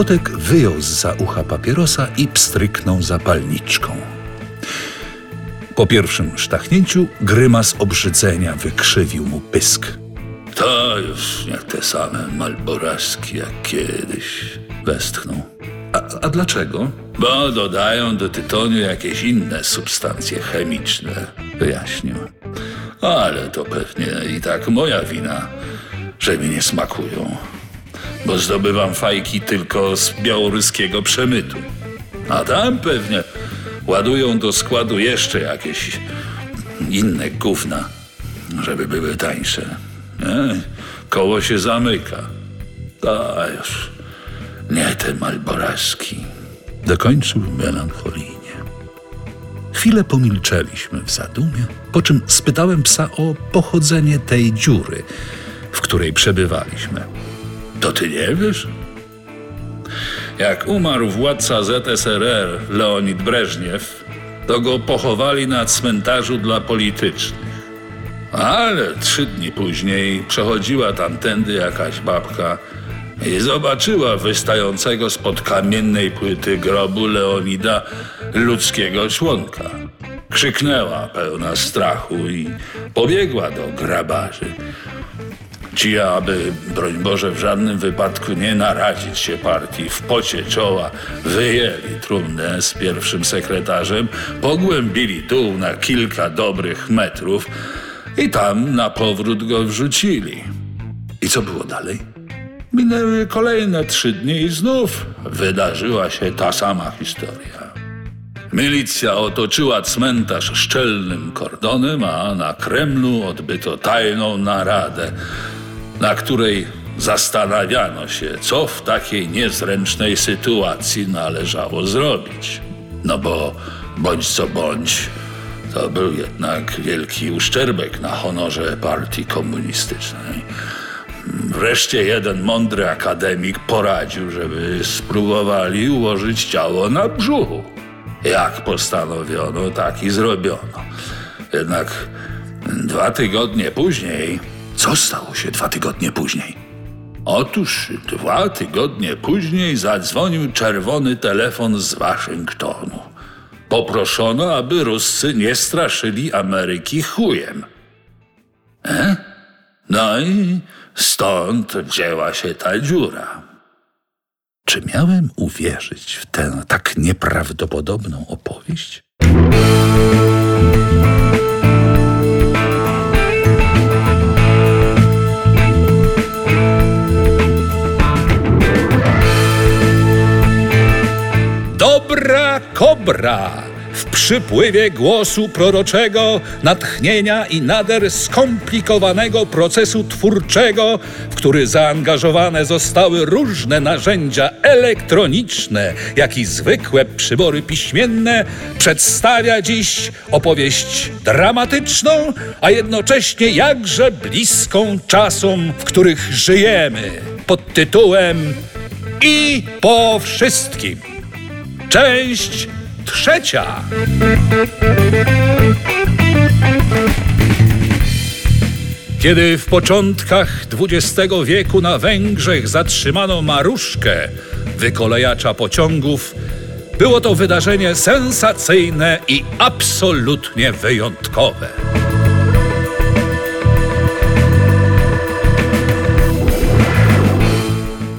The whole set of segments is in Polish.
Chlupotek wyjął za ucha papierosa i pstryknął zapalniczką. Po pierwszym sztachnięciu grymas obrzydzenia wykrzywił mu pysk. To już nie te same malboraski jak kiedyś, westchnął. A, a dlaczego? Bo dodają do tytoniu jakieś inne substancje chemiczne, wyjaśnił. Ale to pewnie i tak moja wina, że mi nie smakują. Bo zdobywam fajki tylko z białoruskiego przemytu. A tam pewnie ładują do składu jeszcze jakieś inne gówna, żeby były tańsze. Nie? Koło się zamyka. A już nie te malboraski. Dokończył melancholijnie. Chwilę pomilczeliśmy w zadumie, po czym spytałem psa o pochodzenie tej dziury, w której przebywaliśmy. To ty nie wiesz? Jak umarł władca ZSRR Leonid Breżniew, to go pochowali na cmentarzu dla politycznych. Ale trzy dni później przechodziła tamtędy jakaś babka i zobaczyła wystającego spod kamiennej płyty grobu Leonida ludzkiego członka. Krzyknęła pełna strachu i pobiegła do grabarzy. Ci, aby, broń Boże, w żadnym wypadku nie narazić się partii, w pocie czoła wyjęli trumnę z pierwszym sekretarzem, pogłębili dół na kilka dobrych metrów i tam na powrót go wrzucili. I co było dalej? Minęły kolejne trzy dni i znów wydarzyła się ta sama historia. Milicja otoczyła cmentarz szczelnym kordonem, a na Kremlu odbyto tajną naradę, na której zastanawiano się, co w takiej niezręcznej sytuacji należało zrobić. No bo bądź co bądź, to był jednak wielki uszczerbek na honorze partii komunistycznej. Wreszcie jeden mądry akademik poradził, żeby spróbowali ułożyć ciało na brzuchu. Jak postanowiono, tak i zrobiono. Jednak dwa tygodnie później. Co stało się dwa tygodnie później? Otóż dwa tygodnie później zadzwonił czerwony telefon z Waszyngtonu. Poproszono, aby Ruscy nie straszyli Ameryki chujem. E? No i stąd wzięła się ta dziura. Czy miałem uwierzyć w tę tak nieprawdopodobną opowieść? Kobra! W przypływie głosu proroczego, natchnienia i nader skomplikowanego procesu twórczego, w który zaangażowane zostały różne narzędzia elektroniczne, jak i zwykłe przybory piśmienne, przedstawia dziś opowieść dramatyczną, a jednocześnie jakże bliską czasom, w których żyjemy, pod tytułem I po wszystkim. Część trzecia. Kiedy w początkach XX wieku na Węgrzech zatrzymano Maruszkę, wykolejacza pociągów, było to wydarzenie sensacyjne i absolutnie wyjątkowe.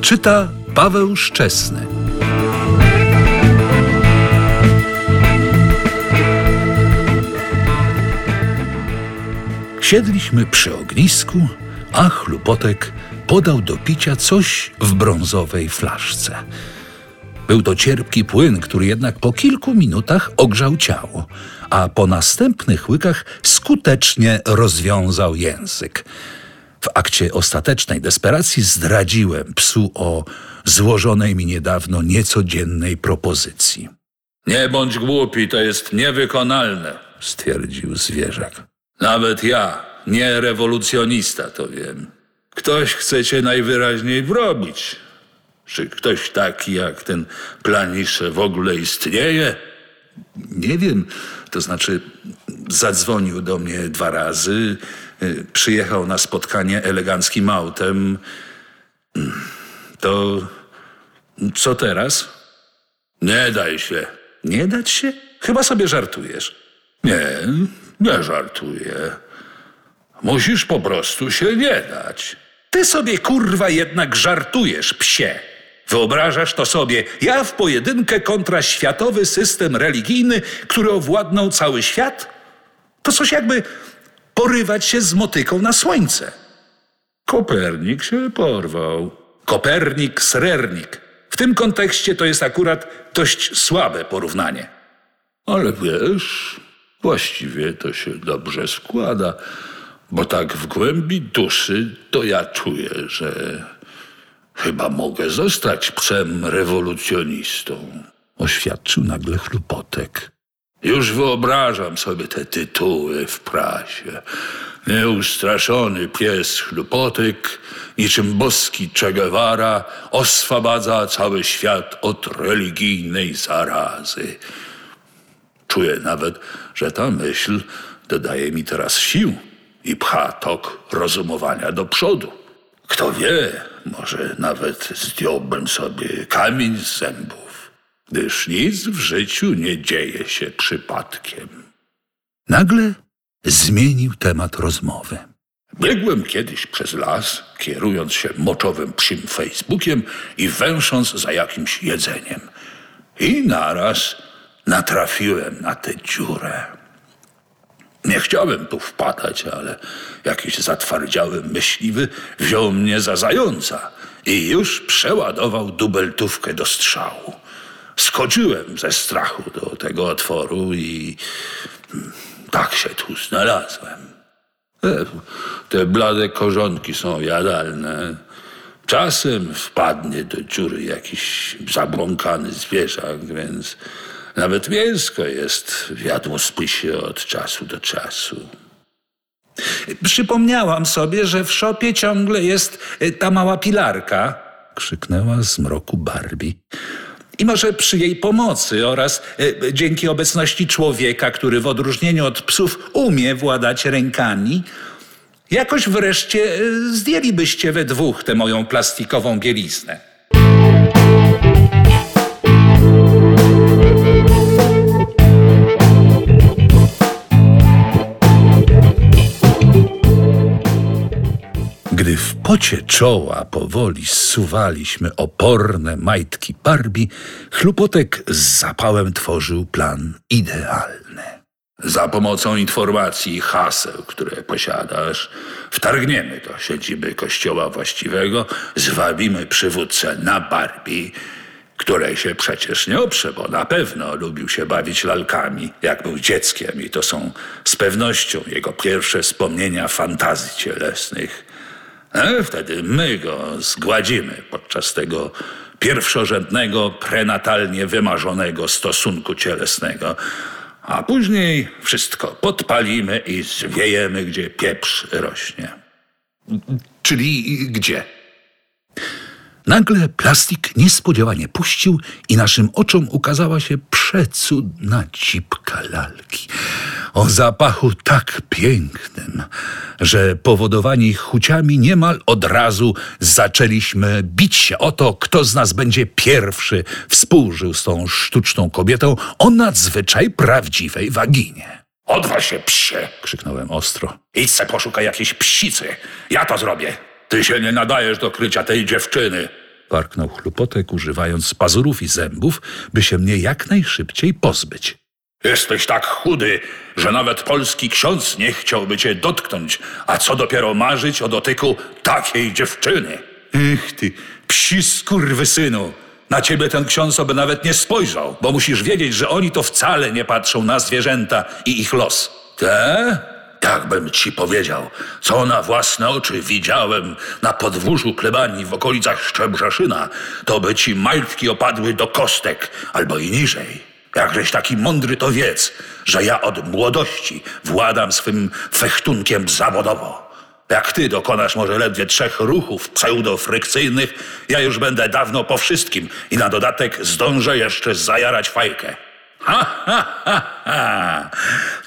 Czyta Paweł Szczesny. Siedliśmy przy ognisku, a chlupotek podał do picia coś w brązowej flaszce. Był to cierpki płyn, który jednak po kilku minutach ogrzał ciało, a po następnych łykach skutecznie rozwiązał język. W akcie ostatecznej desperacji zdradziłem psu o złożonej mi niedawno niecodziennej propozycji. Nie bądź głupi, to jest niewykonalne, stwierdził zwierzak. Nawet ja, nie rewolucjonista, to wiem. Ktoś chce cię najwyraźniej wrobić. Czy ktoś taki jak ten planisze w ogóle istnieje? Nie wiem, to znaczy zadzwonił do mnie dwa razy, y, przyjechał na spotkanie eleganckim autem. To Co teraz? Nie daj się. Nie dać się? Chyba sobie żartujesz. Nie, nie żartuję. Musisz po prostu się nie dać. Ty sobie kurwa jednak żartujesz, psie. Wyobrażasz to sobie, ja w pojedynkę kontra światowy system religijny, który owładnął cały świat? To coś jakby porywać się z motyką na słońce. Kopernik się porwał. Kopernik, srernik. W tym kontekście to jest akurat dość słabe porównanie. Ale wiesz, właściwie to się dobrze składa, bo tak w głębi duszy to ja czuję, że chyba mogę zostać psem rewolucjonistą. Oświadczył nagle chlupotek. Już wyobrażam sobie te tytuły w prasie. Nieustraszony pies chlupotek, niczym boski Che Guevara, oswabadza cały świat od religijnej zarazy. Czuję nawet, że ta myśl dodaje mi teraz sił i pcha tok rozumowania do przodu. Kto wie, może nawet zdjąłbym sobie kamień z zębów, gdyż nic w życiu nie dzieje się przypadkiem. Nagle zmienił temat rozmowy. Biegłem kiedyś przez las, kierując się moczowym psim Facebookiem i węsząc za jakimś jedzeniem. I naraz natrafiłem na tę dziurę. Nie chciałem tu wpadać, ale jakiś zatwardziały myśliwy wziął mnie za zająca i już przeładował dubeltówkę do strzału. Skoczyłem ze strachu do tego otworu i tak się tu znalazłem. E, Te blade korzonki są jadalne. Czasem wpadnie do dziury jakiś zabłąkany zwierzak, więc nawet mięsko jest w jadłospysie od czasu do czasu. Przypomniałam sobie, że w szopie ciągle jest y, ta mała pilarka. Krzyknęła z mroku Barbie. I może przy jej pomocy oraz y, dzięki obecności człowieka, który w odróżnieniu od psów umie władać rękami, jakoś wreszcie y, zdjęlibyście we dwóch tę moją plastikową bieliznę. Pocie czoła powoli zsuwaliśmy oporne majtki Barbie, chlupotek z zapałem tworzył plan idealny. Za pomocą informacji i haseł, które posiadasz, wtargniemy do siedziby kościoła właściwego, zwabimy przywódcę na Barbie, której się przecież nie oprze, bo na pewno lubił się bawić lalkami, jak był dzieckiem i to są z pewnością jego pierwsze wspomnienia fantazji cielesnych. E, wtedy my go zgładzimy podczas tego pierwszorzędnego, prenatalnie wymarzonego stosunku cielesnego, a później wszystko podpalimy i zwiejemy, gdzie pieprz rośnie. Czyli gdzie? Nagle plastik niespodziewanie puścił i naszym oczom ukazała się przecudna cipka lalki. O zapachu tak pięknym, że powodowani chuciami niemal od razu zaczęliśmy bić się o to, kto z nas będzie pierwszy współżył z tą sztuczną kobietą o nadzwyczaj prawdziwej waginie. Odważ się, psie! Krzyknąłem ostro. Idź se poszukaj jakiejś psicy. Ja to zrobię. Ty się nie nadajesz do krycia tej dziewczyny. Warknął chlupotek, używając pazurów i zębów, by się mnie jak najszybciej pozbyć. Jesteś tak chudy, że nawet polski ksiądz nie chciałby cię dotknąć, a co dopiero marzyć o dotyku takiej dziewczyny. Ech ty, psi skurwysynu. Na ciebie ten ksiądz by nawet nie spojrzał, bo musisz wiedzieć, że oni to wcale nie patrzą na zwierzęta i ich los. Te? Tak bym ci powiedział, co na własne oczy widziałem na podwórzu plebanii w okolicach Szczebrzeszyna, to by ci majtki opadły do kostek, albo i niżej. Jakżeś taki mądry to wiedz, że ja od młodości władam swym fechtunkiem zawodowo. Jak ty dokonasz może ledwie trzech ruchów pseudofrykcyjnych, ja już będę dawno po wszystkim i na dodatek zdążę jeszcze zajarać fajkę. Ha, ha, ha, ha.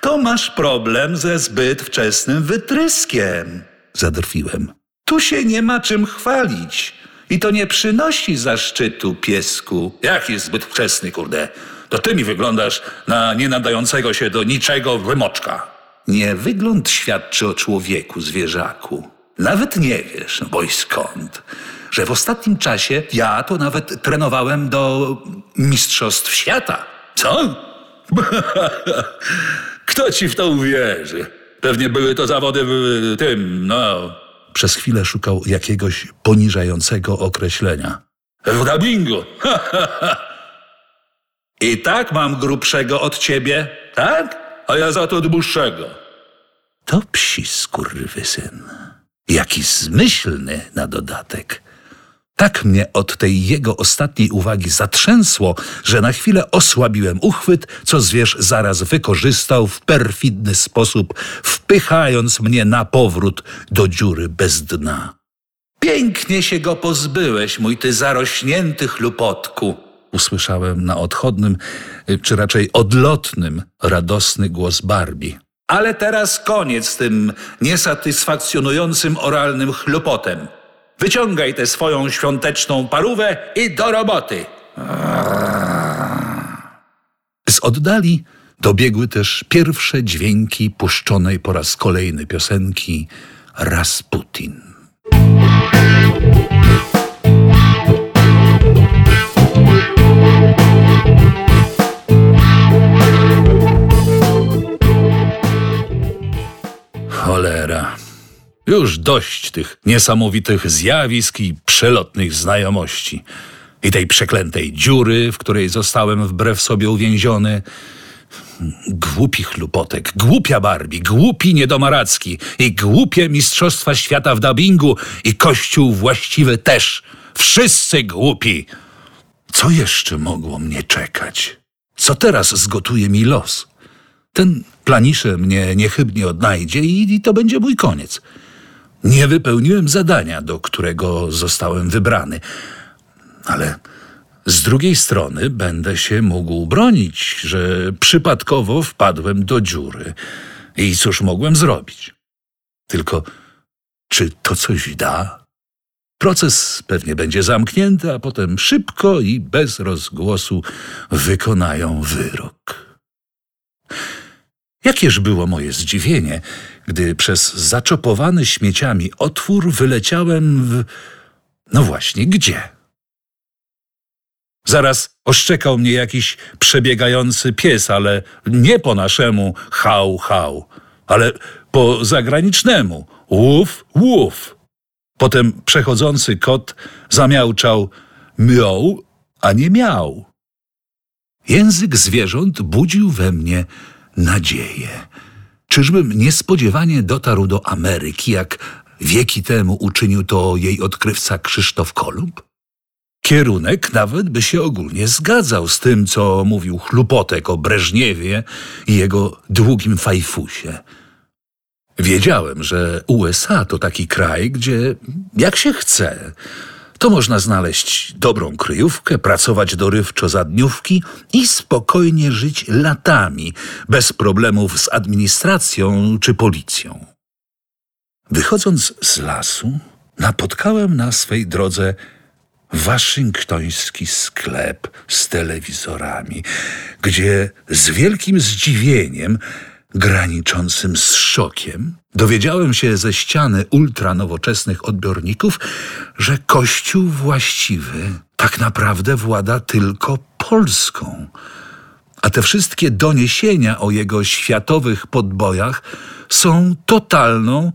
To masz problem ze zbyt wczesnym wytryskiem. Zadrwiłem. Tu się nie ma czym chwalić. I to nie przynosi zaszczytu, piesku. Jak jest zbyt wczesny, kurde? To ty mi wyglądasz na nienadającego się do niczego wymoczka. Nie wygląd świadczy o człowieku, zwierzaku. Nawet nie wiesz, bo i skąd, że w ostatnim czasie ja to nawet trenowałem do Mistrzostw Świata. Co? Kto ci w to uwierzy? Pewnie były to zawody w tym, no, Przez chwilę szukał jakiegoś poniżającego określenia. w dubbingu. I tak mam grubszego od ciebie, tak? A ja za to dłuższego. To psi skurwysyn. Jaki zmyślny na dodatek. Tak mnie od tej jego ostatniej uwagi zatrzęsło, że na chwilę osłabiłem uchwyt, co zwierz zaraz wykorzystał w perfidny sposób, wpychając mnie na powrót do dziury bez dna. Pięknie się go pozbyłeś, mój ty zarośnięty chlupotku. Usłyszałem na odchodnym, y, czy raczej odlotnym, radosny głos Barbie. Ale teraz koniec z tym niesatysfakcjonującym oralnym chlupotem. Wyciągaj tę swoją świąteczną parówę i do roboty. Z oddali dobiegły też pierwsze dźwięki puszczonej po raz kolejny piosenki Rasputin. Już dość tych niesamowitych zjawisk i przelotnych znajomości. I tej przeklętej dziury, w której zostałem wbrew sobie uwięziony. Głupi chlupotek, głupia Barbie, głupi niedomaracki i głupie Mistrzostwa Świata w dubbingu i Kościół właściwy też. Wszyscy głupi. Co jeszcze mogło mnie czekać? Co teraz zgotuje mi los? Ten planisze mnie niechybnie odnajdzie i, i to będzie mój koniec. Nie wypełniłem zadania, do którego zostałem wybrany, ale z drugiej strony będę się mógł bronić, że przypadkowo wpadłem do dziury. I cóż mogłem zrobić? Tylko, czy to coś da? Proces pewnie będzie zamknięty, a potem szybko i bez rozgłosu wykonają wyrok. Jakież było moje zdziwienie, gdy przez zaczopowany śmieciami otwór wyleciałem w. No właśnie, gdzie? Zaraz oszczekał mnie jakiś przebiegający pies, ale nie po naszemu hał, hał, ale po zagranicznemu łów, łów. Potem przechodzący kot zamiałczał miał, a nie miał. Język zwierząt budził we mnie nadzieję. Czyżbym niespodziewanie dotarł do Ameryki, jak wieki temu uczynił to jej odkrywca Krzysztof Kolumb? Kierunek nawet by się ogólnie zgadzał z tym, co mówił chlupotek o Breżniewie i jego długim fajfusie. Wiedziałem, że USA to taki kraj, gdzie jak się chce, to można znaleźć dobrą kryjówkę, pracować dorywczo za dniówki i spokojnie żyć latami, bez problemów z administracją czy policją. Wychodząc z lasu, napotkałem na swej drodze waszyngtoński sklep z telewizorami, gdzie z wielkim zdziwieniem, graniczącym z szokiem, dowiedziałem się ze ściany ultranowoczesnych odbiorników, że Kościół właściwy tak naprawdę włada tylko Polską. A te wszystkie doniesienia o jego światowych podbojach są totalną,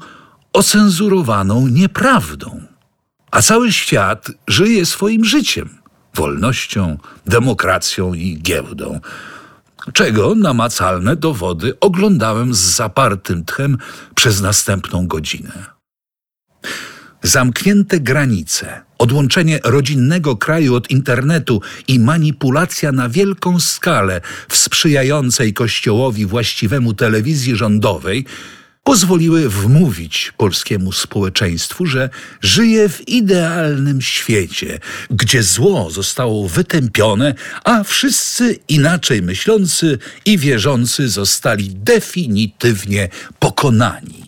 ocenzurowaną nieprawdą. A cały świat żyje swoim życiem wolnością, demokracją i giełdą. Czego namacalne dowody oglądałem z zapartym tchem przez następną godzinę. Zamknięte granice, odłączenie rodzinnego kraju od internetu i manipulacja na wielką skalę w sprzyjającej Kościołowi właściwemu telewizji rządowej pozwoliły wmówić polskiemu społeczeństwu, że żyje w idealnym świecie, gdzie zło zostało wytępione, a wszyscy inaczej myślący i wierzący zostali definitywnie pokonani.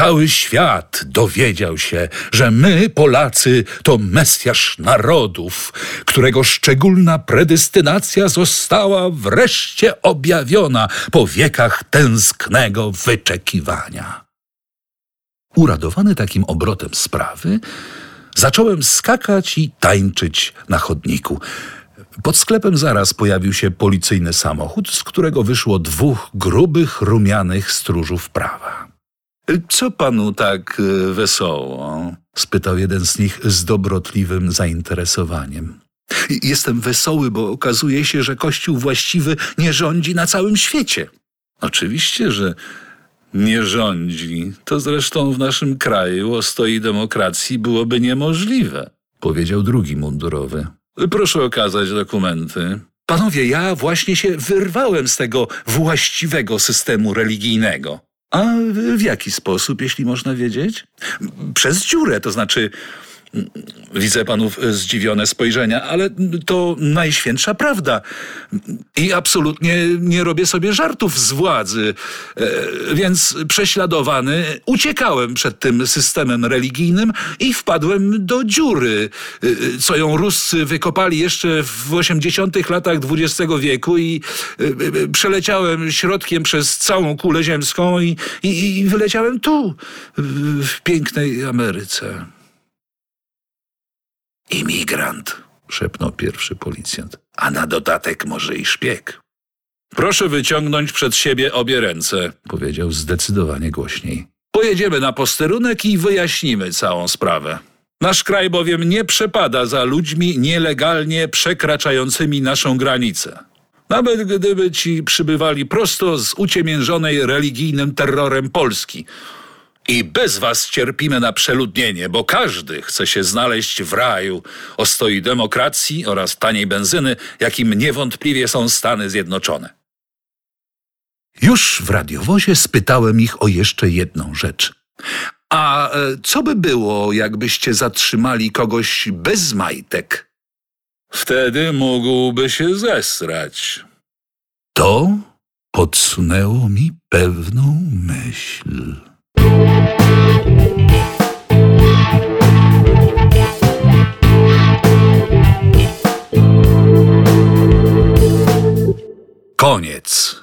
Cały świat dowiedział się, że my, Polacy, to Mesjasz narodów, którego szczególna predestynacja została wreszcie objawiona po wiekach tęsknego wyczekiwania. Uradowany takim obrotem sprawy, zacząłem skakać i tańczyć na chodniku. Pod sklepem zaraz pojawił się policyjny samochód, z którego wyszło dwóch grubych, rumianych stróżów prawa. Co panu tak e, wesoło? spytał jeden z nich z dobrotliwym zainteresowaniem. Jestem wesoły, bo okazuje się, że Kościół właściwy nie rządzi na całym świecie. Oczywiście, że nie rządzi. To zresztą w naszym kraju o stoi demokracji byłoby niemożliwe, powiedział drugi mundurowy. Proszę okazać dokumenty. Panowie, ja właśnie się wyrwałem z tego właściwego systemu religijnego. A w jaki sposób, jeśli można wiedzieć? Przez dziurę, to znaczy. Widzę panów zdziwione spojrzenia, ale to najświętsza prawda. I absolutnie nie robię sobie żartów z władzy. E, więc prześladowany uciekałem przed tym systemem religijnym i wpadłem do dziury, e, co ją Ruscy wykopali jeszcze w 80 latach XX wieku i e, przeleciałem środkiem przez całą kulę ziemską i, i, i wyleciałem tu, w pięknej Ameryce. Imigrant, szepnął pierwszy policjant. A na dodatek może i szpieg. Proszę wyciągnąć przed siebie obie ręce, powiedział zdecydowanie głośniej. Pojedziemy na posterunek i wyjaśnimy całą sprawę. Nasz kraj bowiem nie przepada za ludźmi nielegalnie przekraczającymi naszą granicę. Nawet gdyby ci przybywali prosto z uciemiężonej religijnym terrorem Polski, i bez was cierpimy na przeludnienie, bo każdy chce się znaleźć w raju o stoi demokracji oraz taniej benzyny, jakim niewątpliwie są Stany Zjednoczone. Już w radiowozie spytałem ich o jeszcze jedną rzecz. A e, co by było, jakbyście zatrzymali kogoś bez majtek? Wtedy mógłby się zesrać. To podsunęło mi pewną myśl. Koniec.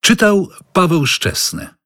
Czytał Paweł Szczesny.